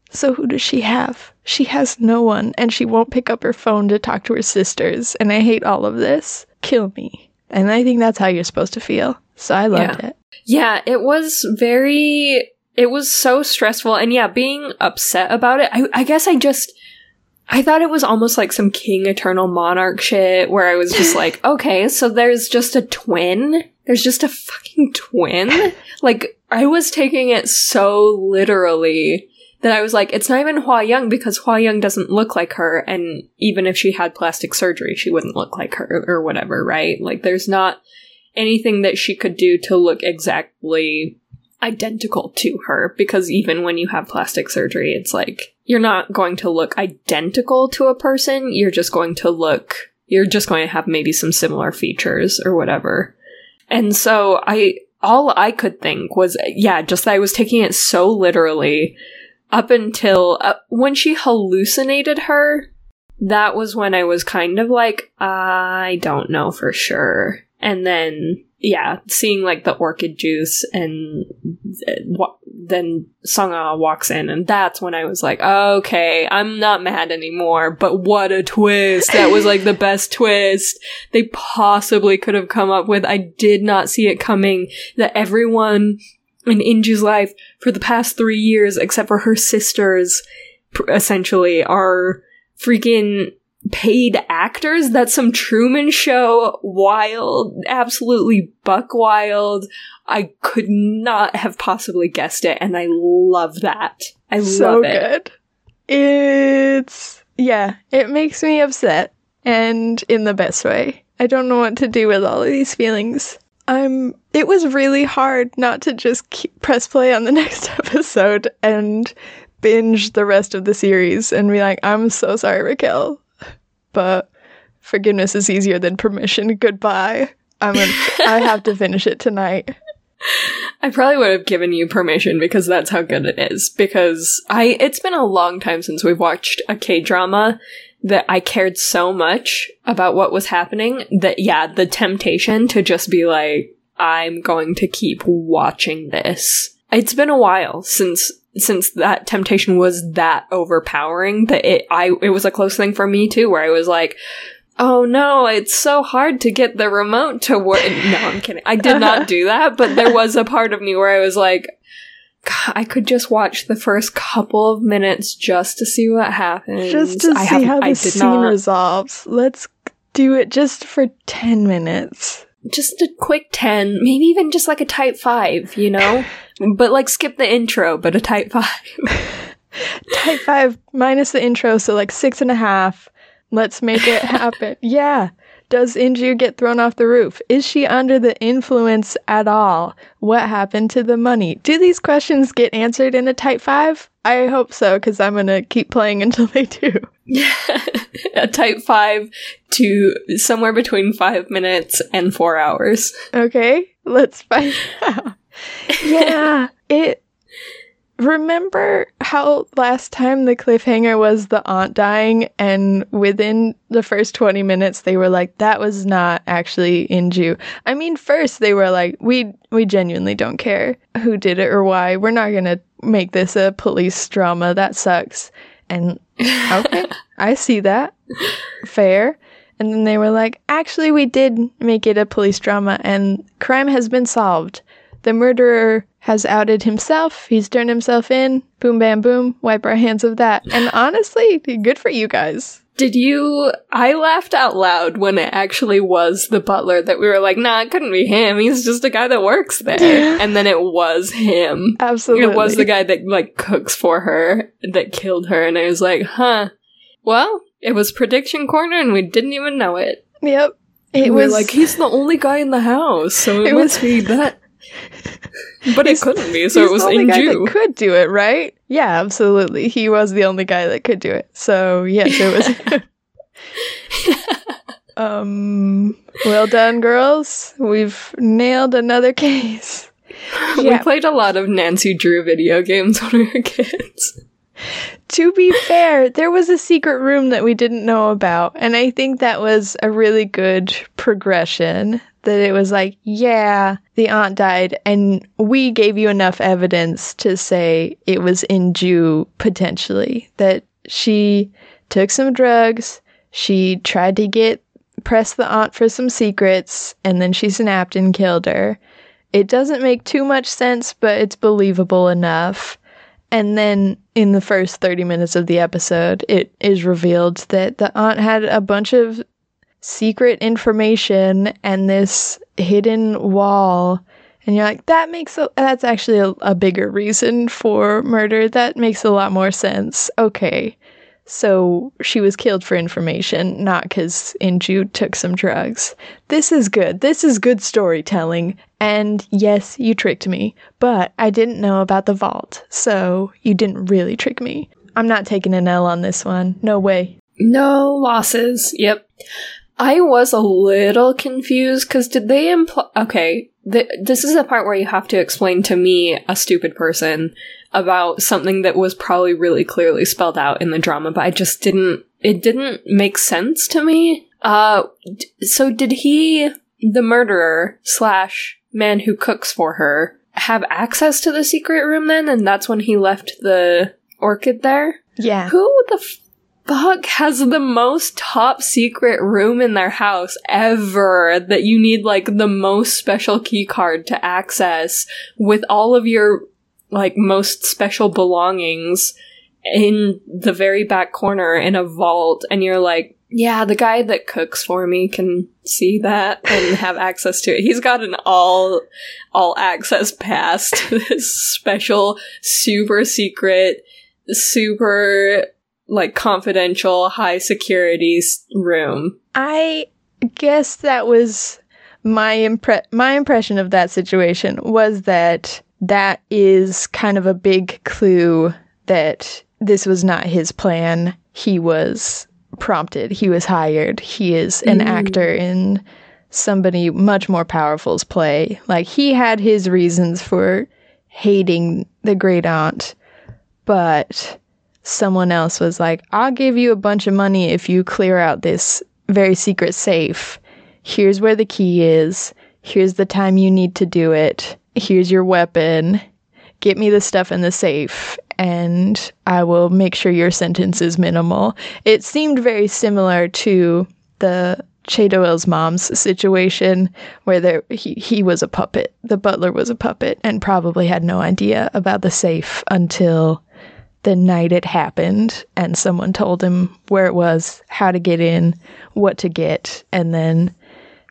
So who does she have? She has no one, and she won't pick up her phone to talk to her sisters. And I hate all of this. Kill me. And I think that's how you're supposed to feel. So I loved Yeah. it. Yeah, it was very. It was so stressful, and yeah, being upset about it. I, I guess I just. I thought it was almost like some King Eternal Monarch shit, where I was just <laughs> like, okay, so there's just a twin. There's just a fucking twin. <laughs> like I was taking it so literally that I was like, it's not even Hua Young because Hua Young doesn't look like her, and even if she had plastic surgery, she wouldn't look like her or whatever, right? Like, there's not anything that she could do to look exactly identical to her because even when you have plastic surgery, it's like you're not going to look identical to a person, you're just going to look, you're just going to have maybe some similar features or whatever. And so I, all I could think was, yeah, just that I was taking it so literally up until uh, when she hallucinated her. That was when I was kind of like, I don't know for sure. And then, yeah, seeing like the orchid juice and uh, wa- then Sung-ah walks in and that's when I was like, okay, I'm not mad anymore, but what a twist. That was like the best twist they possibly could have come up with. I did not see it coming that everyone in Inju's life for the past three years, except for her sisters, essentially are freaking paid actors. That's some Truman Show wild, absolutely buck wild. I could not have possibly guessed it, and I love that. I so love it. good. It's yeah, it makes me upset and in the best way. I don't know what to do with all of these feelings. I'm it was really hard not to just keep, press play on the <laughs> next episode and binge the rest of the series and be like, I'm so sorry, Raquel, but forgiveness is easier than permission. Goodbye. I'm gonna, I <laughs> have to finish it tonight. I probably would have given you permission because that's how good it is. Because I, it's been a long time since we've watched a K drama that I cared so much about what was happening that, yeah, the temptation to just be like, I'm going to keep watching this. It's been a while since since that temptation was that overpowering that it I it was a close thing for me too where I was like Oh no, it's so hard to get the remote to work. No, I'm kidding. I did not <laughs> do that, but there was a part of me where I was like, "God, I could just watch the first couple of minutes just to see what happens. Just to I see how the scene not- resolves. Let's do it just for 10 minutes. just a quick 10, maybe even just like a type 5, you know? <laughs> but like skip the intro, but a type 5. <laughs> Type 5 minus the intro, so like six and a half. Let's make it happen. <laughs> yeah. Does Inju get thrown off the roof? Is she under the influence at all? What happened to the money? Do these questions get answered in a Type 5? I hope so, because I'm going to keep playing <laughs> until they do. a type 5 to somewhere between 5 minutes and 4 hours. Okay, let's find out. Yeah, it. Remember how last time the cliffhanger was the aunt dying, and within the first 20 minutes, they were like, that was not actually Inju. I mean, first they were like, we, we genuinely don't care who did it or why. We're not gonna make this a police drama. That sucks. And <laughs> okay, I see that. Fair. And then they were like, actually, we did make it a police drama and crime has been solved. The murderer has outed himself. He's turned himself in. Boom, bam, boom. Wipe our hands of that. And <sighs> honestly, good for you guys. Did you? I laughed out loud when it actually was the butler that we were like, nah, it couldn't be him. He's just a guy that works there. and then it was him. Absolutely. It was the guy that like cooks for her that killed her. And I was like, huh. Well, it was prediction corner and we didn't even know it. Yep. It we was like, he's the only guy in the house, so <laughs> it, It must was- be that. <laughs> But it couldn't be, so it was the only in guy Jew. that could do it, right? Yeah, absolutely. He was the only guy that could do it. So yes, it was. <laughs> <laughs> um. Well done, girls. We've nailed another case. We played a lot of Nancy Drew video games when we were kids. To be fair, there was a secret room that we didn't know about, and I think that was a really good progression. That it was like, yeah, the aunt died, and we gave you enough evidence to say it was Inju potentially. That she took some drugs, she tried to get press the aunt for some secrets, and then she snapped and killed her. It doesn't make too much sense, but it's believable enough. And then in the first 30 minutes of the episode, it is revealed that the aunt had a bunch of secret information and this hidden wall. And you're like, that makes a, that's actually a, a bigger reason for murder. That makes a lot more sense. Okay. So she was killed for information, not because Inju took some drugs. This is good. This is good storytelling. And yes, you tricked me, but I didn't know about the vault, so you didn't really trick me. I'm not taking an L on this one. No way. No losses. Yep. I was a little confused because did they imply? Okay, th- this is the part where you have to explain to me, a stupid person, about something that was probably really clearly spelled out in the drama, but I just didn't. It didn't make sense to me. Uh, d- so did he, the murderer slash man who cooks for her, have access to the secret room then, and that's when he left the orchid there? Yeah. Who the fuck has the most top secret room in their house ever that you need like the most special key card to access with all of your like most special belongings in the very back corner in a vault. And you're like yeah the guy that cooks for me can see that and have access to it. He's got an all all access pass to <laughs> this special super secret super like confidential high security room I guess that was my impre- my impression of that situation was that that is kind of a big clue that this was not his plan. He was prompted. He was hired. He is an Mm. actor in somebody much more powerful's play. Like he had his reasons for hating the great aunt, but someone else was like, I'll give you a bunch of money if you clear out this very secret safe. Here's where the key is. Here's the time you need to do it. Here's your weapon. Get me the stuff in the safe, and I will make sure your sentence is minimal. It seemed very similar to the Chadoel's mom's situation, where there he, he was a puppet. The butler was a puppet and probably had no idea about the safe until the night it happened and someone told him where it was, how to get in, what to get, and then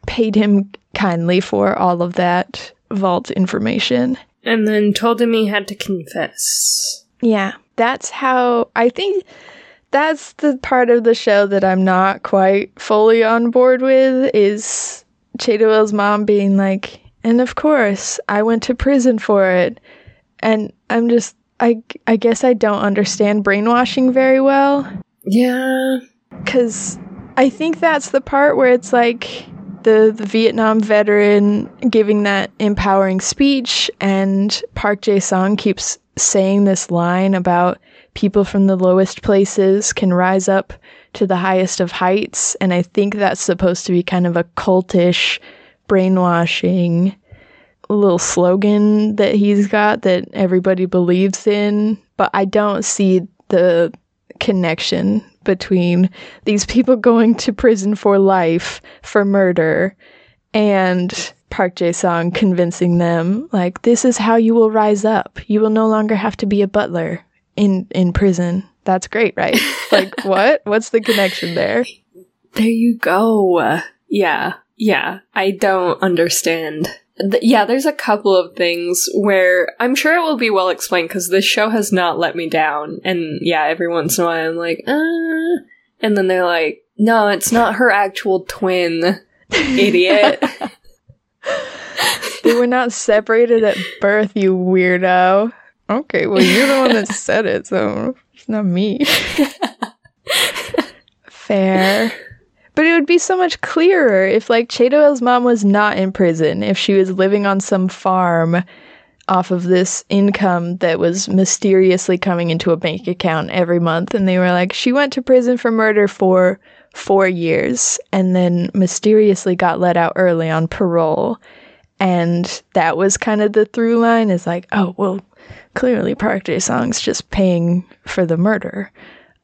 paid him kindly for all of that vault information. and then told him he had to confess Yeah, that's how I think that's the part of the show that I'm not quite fully on board with is Chadoel's mom being like, and of course, I went to prison for it. And I'm just I I guess I don't understand brainwashing very well. yeah Because I think that's the part where it's like the, the Vietnam veteran giving that empowering speech, and Park Jae Sung keeps saying this line about people from the lowest places can rise up to the highest of heights. And I think that's supposed to be kind of a cultish, brainwashing little slogan that he's got that everybody believes in. But I don't see the connection between these people <laughs> going to prison for life for murder and Park Jae Song convincing them like this is how you will rise up. You will no longer have to be a butler in in prison. That's great, right? <laughs> like what? What's the connection there? There you go. Yeah. Yeah. I don't understand. Th- yeah, there's a couple of things where I'm sure it will be well explained because this show has not let me down. And yeah, every once in a while I'm like, uh, and then they're like, no, it's not her actual twin, idiot. <laughs> they were not separated at birth, you weirdo. Okay, well, you're the one that said it, so it's not me. <laughs> Fair. But it would be so much clearer if, like, Chae mom was not in prison, if she was living on some farm off of this income that was mysteriously coming into a bank account every month. And they were like, she went to prison for murder for four years and then mysteriously got let out early on parole. And that was kind of the through line is like, oh, well, clearly Park Song's just paying for the murder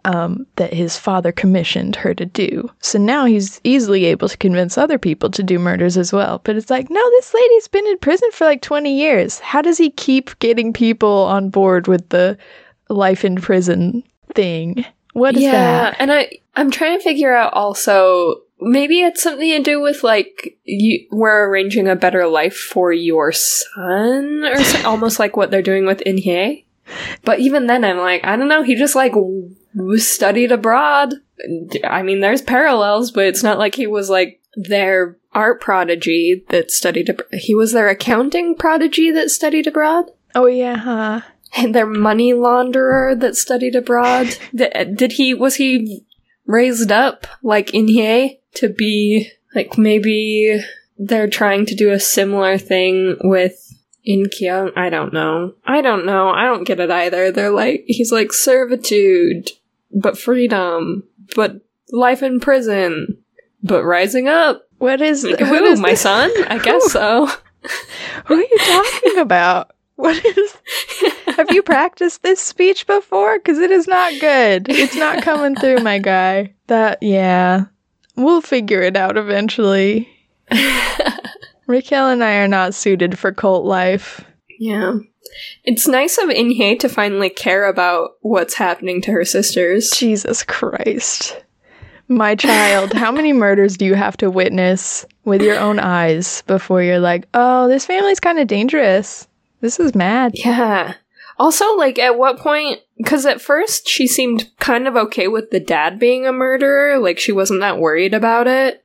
um, that his father commissioned her to do. So now he's easily able to convince other people to do murders as well. But it's like, no, this lady's been in prison for like 20 years. How does he keep getting people on board with the life in prison thing? What is yeah, that? and I I'm trying to figure out also maybe it's something to do with like you we're arranging a better life for your son or so, almost like what they're doing with Inhye. But even then I'm like, I don't know, he just like studied abroad. I mean, there's parallels, but it's not like he was like their art prodigy that studied. He was their accounting prodigy that studied abroad. Oh yeah, huh? And their money launderer that studied abroad. <laughs> did, did he was he raised up like Inhye to be like maybe they're trying to do a similar thing with in Kyung, I don't know. I don't know. I don't get it either. They're like, he's like servitude, but freedom, but life in prison, but rising up. What is, what who, is my son? I <laughs> guess so. Who are you talking about? What is? <laughs> Have you practiced this speech before? Because it is not good. It's not coming through, my guy. That yeah, we'll figure it out eventually. <laughs> Raquel and I are not suited for cult life. yeah. It's nice of Inhye to finally care about what's happening to her sisters. Jesus Christ. My child, how many murders do you have to witness with your own eyes before you're like, oh, this family's kind of dangerous? This is mad. Yeah. Also, like, at what point? Because at first she seemed kind of okay with the dad being a murderer, like, she wasn't that worried about it.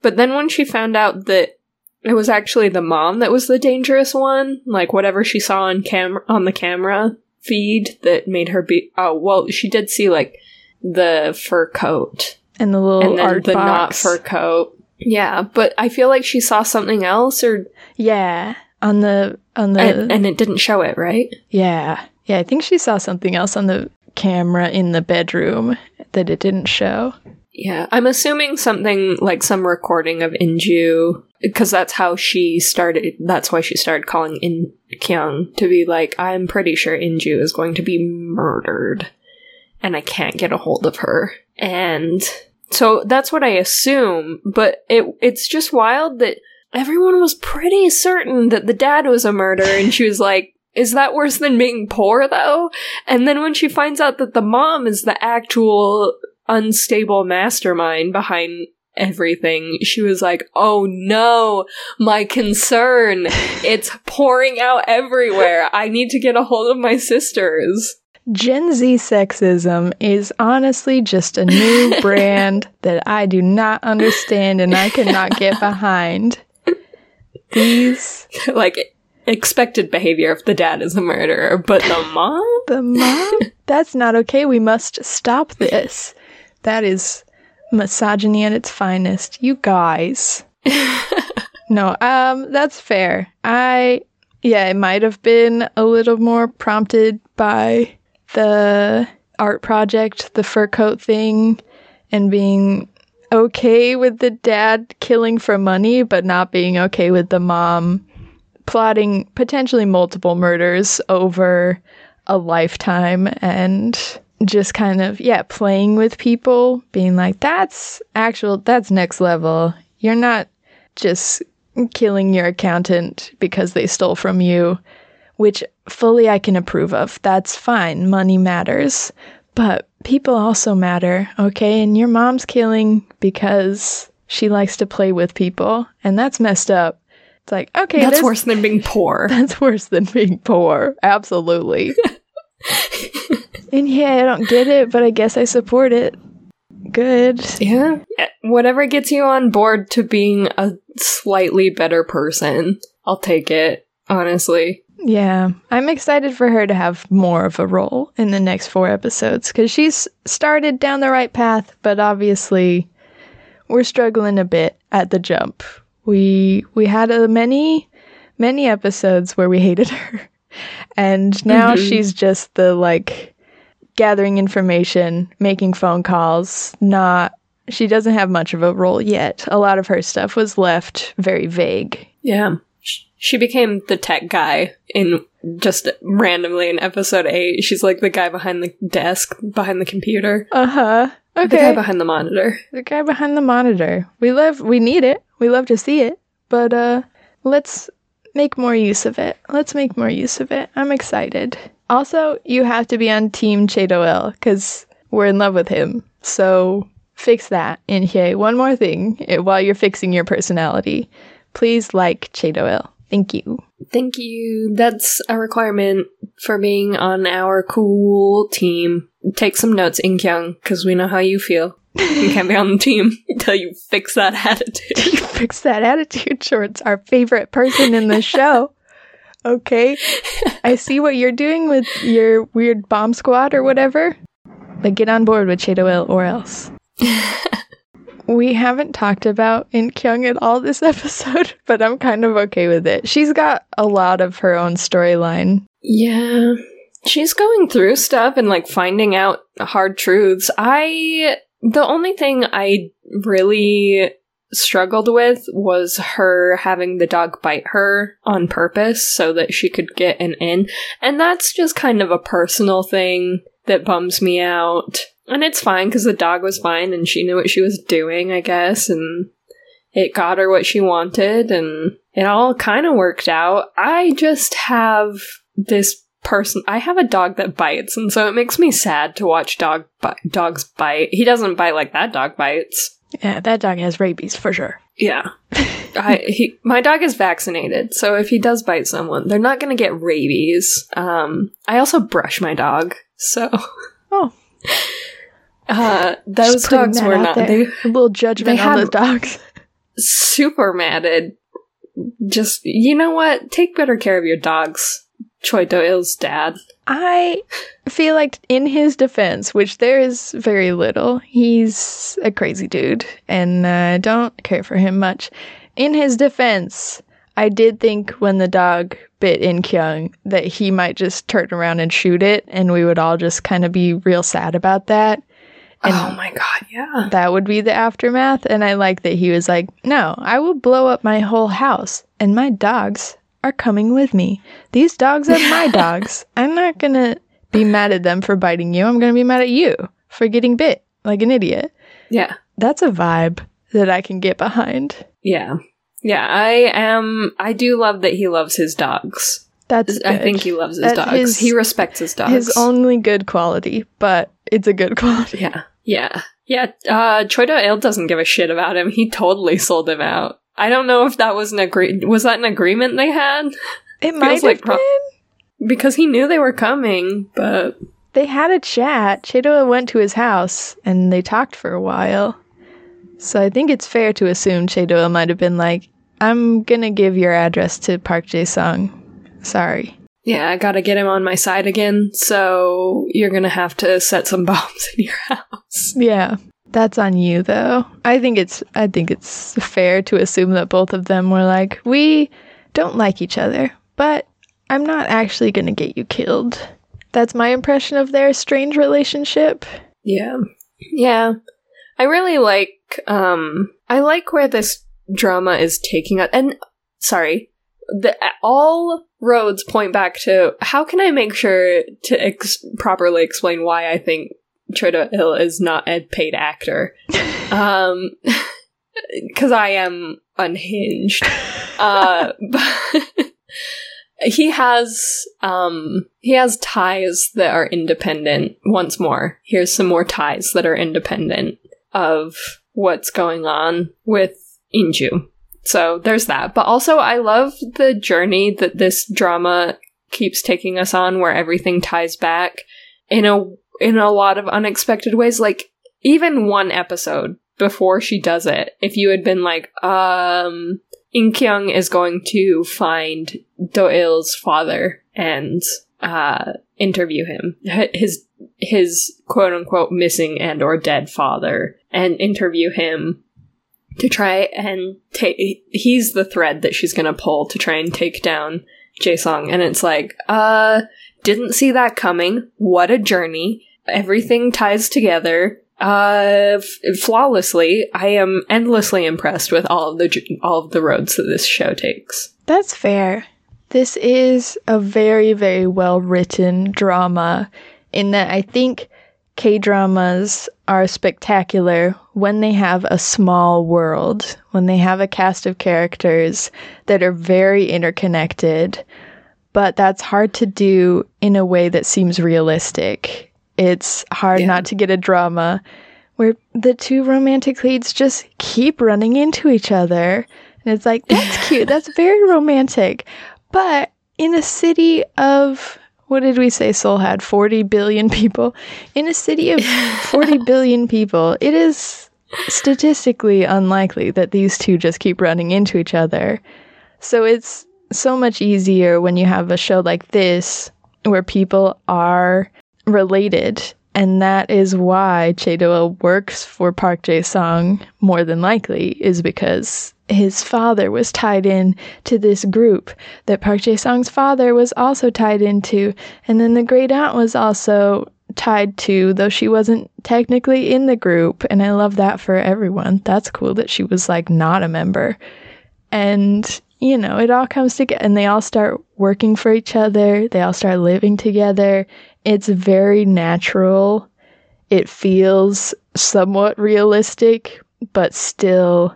But then when she found out that it was actually the mom that was the dangerous one, like, whatever she saw on cam- on the camera feed that made her be. Oh, well, she did see, like, the fur coat And the little and then art the not fur coat. Yeah, but I feel like she saw something else, or yeah, on the on the and, and it didn't show it, right? Yeah. Yeah, I think she saw something else on the camera in the bedroom that it didn't show. Yeah, I'm assuming something like some recording of Inju, because that's how she started. That's why she started calling In Kyung to be like, I'm pretty sure Inju is going to be murdered, and I can't get a hold of her. And so that's what I assume. But it it's just wild that everyone was pretty certain that the dad was a murderer, and she was like. Is that worse than being poor though? And then when she finds out that the mom is the actual unstable mastermind behind everything, she was like, oh no, my concern. It's pouring out everywhere. I need to get a hold of my sisters. Gen Z sexism is honestly just a new <laughs> brand that I do not understand and I cannot get behind. These, like, expected behavior if the dad is a murderer, but the mom? the mom, that's not okay. We must stop this. That is misogyny at its finest. You guys. <laughs> no, um, that's fair. I, yeah, it might have been a little more prompted by the art project, the fur coat thing, and being okay with the dad killing for money, but not being okay with the mom plotting potentially multiple murders over a lifetime and just kind of yeah playing with people being like that's actual that's next level. You're not just killing your accountant because they stole from you which fully i can approve of. That's fine. Money matters. But people also matter okay? And your mom's killing because she likes to play with people and that's messed up. It's like okay That's worse than being poor. <laughs> that's worse than being poor. Absolutely <laughs> and yeah i don't get it but i guess i support it good Yeah. Whatever gets you on board to being a slightly better person, I'll take it, honestly. Yeah, I'm excited for her to have more of a role in the next four episodes because she's started down the right path, but obviously we're struggling a bit at the jump. We we had a many many episodes where we hated her, <laughs> and now Mhm. she's just the like gathering information, making phone calls. Not she doesn't have much of a role yet. A lot of her stuff was left very vague. Yeah. She became the tech guy in just randomly in episode 8. She's like the guy behind the desk, behind the computer. Uh huh. Okay. The guy behind the monitor. the guy behind the monitor. We love we need it. We love to see it. But uh let's make more use of it. Let's make more use of it. I'm excited. Also, you have to be on team Chadoel cuz we're in love with him. So fix that. And hey, one more thing eh, while you're fixing your personality. Please like Chadoel. Thank you. Thank you. That's a requirement for being on our cool team. Take some notes, Inkyung, because we know how you feel. You can't be on the team <laughs> until you fix that <laughs> attitude. <laughs> fix that attitude shorts our favorite person in the show okay. I see what you're doing with your weird bomb squad or whatever. But get on board with Chadoel or else. <laughs> We haven't talked about in Kyung at all this <laughs> episode but i'm kind of okay with it. She's got a lot of her own storyline. Yeah. She's going through stuff and like finding out hard truths. I the only thing I really struggled with was her having the dog bite her on purpose so that she could get an in. And that's just kind of a personal thing that bums me out. And it's fine because the dog was fine and she knew what she was doing, I guess, and it got her what she wanted and it all kind of worked out. I just have this person I have a dog that bites and so it makes me sad to watch dog bi- dogs bite. He doesn't bite like that dog bites. Yeah that dog has rabies for sure Yeah. <laughs> I he my dog is vaccinated, so if he does bite someone, they're not going to get rabies. Um I also brush my dog. So oh <laughs> uh those dogs were not there. they a little judgment they on had- the dogs <laughs> super matted. Just you know what? Take better care of your dogs. Choi Do-il's dad. I feel like, in his defense, which there is very little, he's a crazy dude, and I don't care for him much. In his defense, I did think when the dog bit in Kyung that he might just turn around and shoot it, and we would all just kind of be real sad about that. And oh my god, yeah. that would be the aftermath. And I like that he was like, no, I will blow up my whole house, and my dogs are coming with me. These dogs are my <laughs> dogs. I'm not gonna be mad at them for biting you. I'm gonna be mad at you for getting bit like an idiot. Yeah. That's a vibe that I can get behind. Yeah. Yeah, I am I do love that he loves his dogs. That's I think he loves his That dogs. his- he respects his dogs. his only good quality, but it's a good <laughs> quality. Yeah. Yeah. Yeah. Uh Choi Do-il doesn't give a shit about him. He totally sold him out. I don't know if that was an agree was that an agreement they had? It might have like pro- been. Because he knew they were coming, but They had a chat. Chado went to his house and they talked for a while. So I think it's fair to assume Chado might have been like, I'm gonna give your address to Park Jae Sung. Sorry. yeah, I gotta get him on my side again, so you're gonna have to set some <laughs> bombs in your house. Yeah. That's on you though. I think it's I think it's fair to assume that both of them were like, we don't like each other, but I'm not actually gonna get you killed. That's my impression of their strange relationship. Yeah. Yeah. I really like um I like where this drama is taking us and sorry. the, all roads point back to how can I make sure to ex- properly explain why I think Choi Do-il is not a paid actor. <laughs> um, <laughs> because I am unhinged. uh, <laughs> but he has um he has ties that are independent once more here's some more ties that are independent of what's going on with inju so there's that but also i love the journey that this drama keeps taking us on where everything ties back in a in a lot of unexpected ways like even one episode before she does it if you had been like um In Kyung is going to find Do-il's father and uh, interview him, his his quote unquote missing and or dead father, and interview him to try and take. He's the thread that she's gonna pull to try and take down Jae-sung, and it's like, uh, didn't see that coming. What a journey! Everything ties together uh f- flawlessly i am endlessly impressed with all of the all of the roads that this show takes That's fair. This is a very, very well written drama in that I think K dramas are spectacular when they have a small world, when they have a cast of characters that are very interconnected, but that's hard to do in a way that seems realistic. It's hard Yeah. not to get a drama where the two romantic leads just keep running into each other. And it's like, that's <laughs> cute. That's very romantic. But in a city of, what did we say Seoul had? 40 billion people. In a city of <laughs> 40 billion people, it is statistically unlikely that these two just keep running into each other. So it's so much easier when you have a show like this where people are related. And that is why Chae Do-il works for Park Jae-sung more than likely, is because his father was tied in to this group that Park Jae-sung's father was also tied into. And then the great aunt was also tied to, though she wasn't technically in the group. And I love that for everyone. That's cool that she was like not a member. And, you know, it all comes together and they all start working for each other. They all start living together. It's very natural. It feels somewhat realistic, but still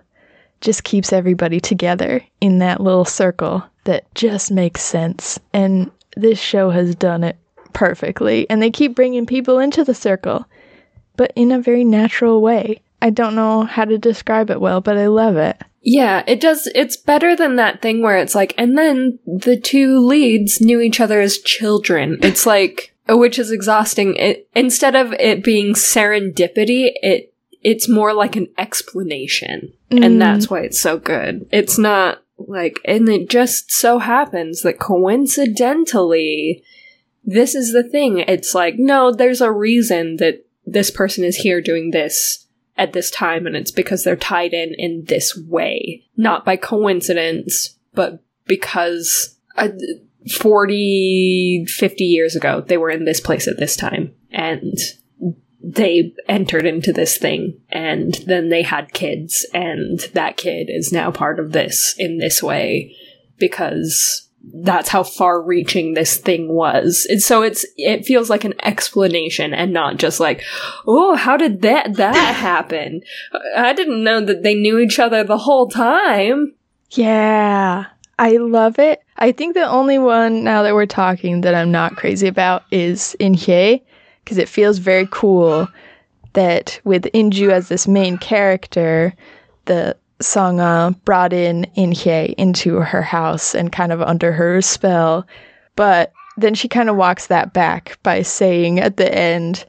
just keeps everybody together in that little circle that just makes sense. And this show has done it perfectly. And they keep bringing people into the circle, but in a very natural way. I don't know how to describe it well, but I love it. Yeah, it does. It's better than that thing where it's like, and then the two leads knew each other as children. It's like, which is exhausting. It, instead of it being serendipity, it it's more like an explanation, Mm. and that's why it's so good. It's not like, and it just so happens that coincidentally, this is the thing. It's like, no, there's a reason that this person is here doing this at this time, and it's because they're tied in in this way. Not by coincidence, but because uh, 40, 50 years ago, they were in this place at this time, and they entered into this thing, and then they had kids, and that kid is now part of this in this way because that's how far reaching this thing was. And so it's it feels like an explanation and not just like, "Oh, how did that that <laughs> happen? I didn't know that they knew each other the whole time." Yeah, I love it. I think the only one now that we're talking that I'm not crazy about is Inhye, because it feels very cool that with Inju as this main character, the Songa uh, brought in Inhye into her house and kind of under her spell. But then she kind of walks that back by saying at the end,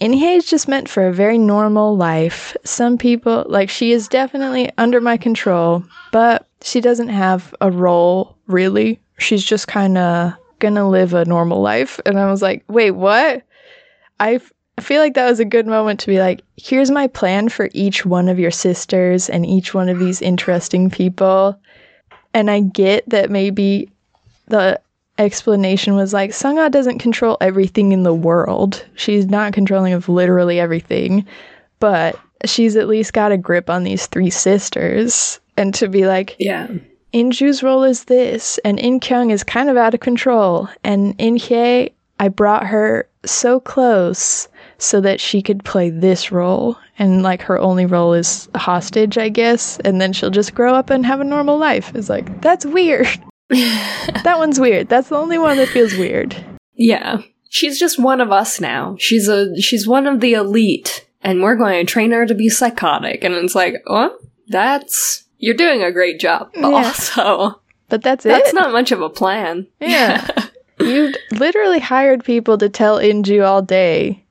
Inhye is just meant for a very normal life. Some people, like, she is definitely under my control, but she doesn't have a role, really. She's just kind of gonna live a normal life. And I was like, wait, what? I feel like that was a good moment to be like, here's my plan for each one of your sisters and each one of these interesting people. And I get that maybe the explanation was like, Sungha doesn't control everything in the world. She's not controlling of literally everything, but she's at least got a grip on these three sisters. And to be like, Yeah. Inju's role is this, and In Kyung is kind of out of control. And In Hye, I brought her so close so that she could play this role. And like her only role is hostage, I guess. And then she'll just grow up and have a normal life. It's like, that's weird. <laughs> <laughs> that one's weird. That's the only one that feels weird. Yeah. She's just one of us now. She's a she's one of the elite, and we're going to train her to be psychotic. And it's like, well, that's you're doing a great job, but Yeah. also <laughs> But that's, it. that's not much of a plan. Yeah. <laughs> you literally hired people to tell Inju all day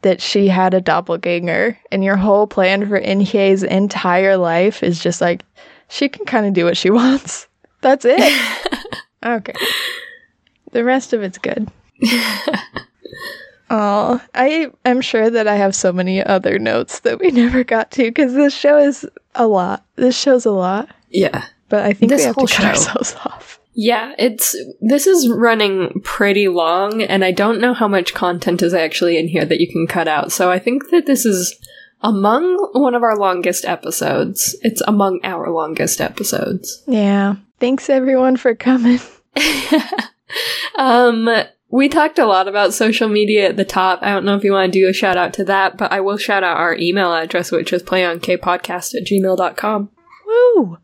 that she had a doppelganger, and your whole plan for Inhye's entire life is just like she can kind of do what she <laughs> wants. That's it. okay. The rest of it's good. Oh, I am sure that I have so many other notes that we never got to because this show is a lot. This show's a lot, yeah. but I think This we have to cut show. ourselves <laughs> off. Yeah, it's this is running pretty long and I don't know how much content is actually in here that you can cut out. So I think that this is among one of our longest episodes. It's among our longest episodes. Yeah. Thanks everyone for coming. <laughs> um we talked a lot about social media at the top. I don't know if you want to do a shout out to that, but I will shout out our email address, which is playonkpodcast at gmail.com. Woo!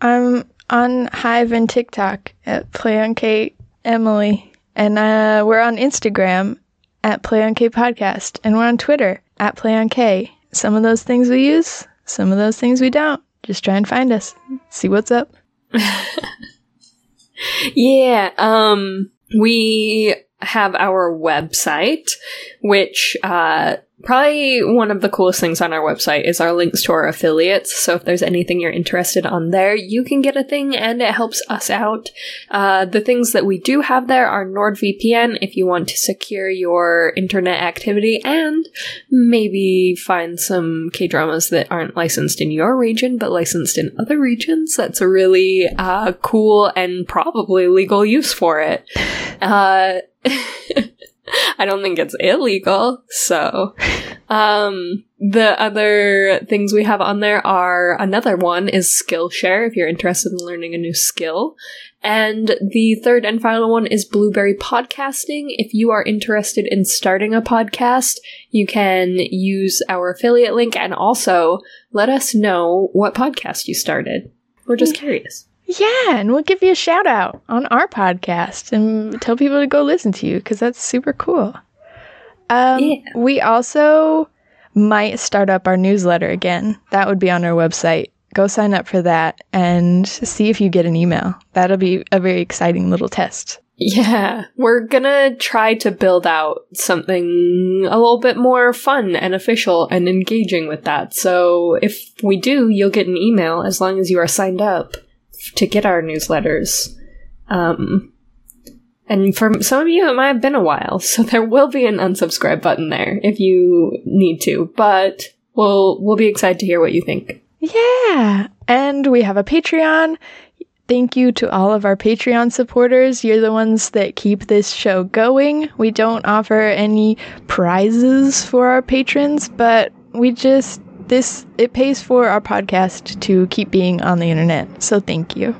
I'm on Hive and TikTok at Play on K Emily, and uh, we're on Instagram at Play on K Podcast, and we're on Twitter at Play on K. Some of those things we use, some of those things we don't. Just try and find us, see what's up. <laughs> Yeah, um we have our website which uh probably one of the coolest things on our website is our links to our affiliates. So if there's anything you're interested on there, you can get a thing and it helps us out. Uh, the things that we do have there are NordVPN if you want to secure your internet activity and maybe find some K dramas that aren't licensed in your region but licensed in other regions. That's a really uh, cool and probably legal use for it. Uh, <laughs> <laughs> I don't think it's illegal. So, um, the other things we have on there are another one is Skillshare if you're interested in learning a new skill. And the third and final one is Blubrry Podcasting. If you are interested in starting a podcast, you can use our affiliate link and also let us know what podcast you started. We're just curious. Yeah, and we'll give you a shout out on our podcast and tell people to go listen to you because that's super cool. Um, Yeah. We also might start up our newsletter again. That would be on our website. Go sign up for that and see if you get an email. That'll be a very exciting little test. Yeah, we're gonna try to build out something a little bit more fun and official and engaging with that. So if we do, you'll get an email as long as you are signed up to get our newsletters. Um, and for some of you, it might have been a while, so <laughs> there will be an unsubscribe button there if you need to. But we'll we'll be excited to hear what you think. Yeah. And we have a Patreon. Thank you to all of our Patreon supporters. You're the ones that keep this show going. We don't offer any prizes for our patrons, but we just this it pays for our podcast to keep being on the internet. So thank you.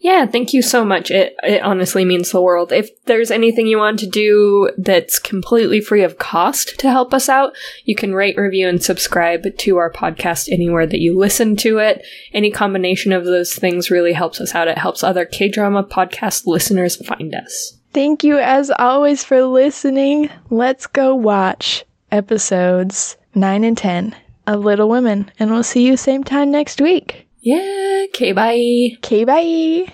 Yeah, thank you so much. It it honestly means the world. If there's anything you want to do that's completely free of cost to help us out, you can rate, review, and subscribe to our podcast anywhere that you listen to it. Any combination of those things really helps us out. It helps other K drama podcast listeners find us. Thank you as always for listening. Let's go watch episodes 9 and 10 of Little Women and we'll see you same time next week. Yeah, okay, bye. Okay, bye.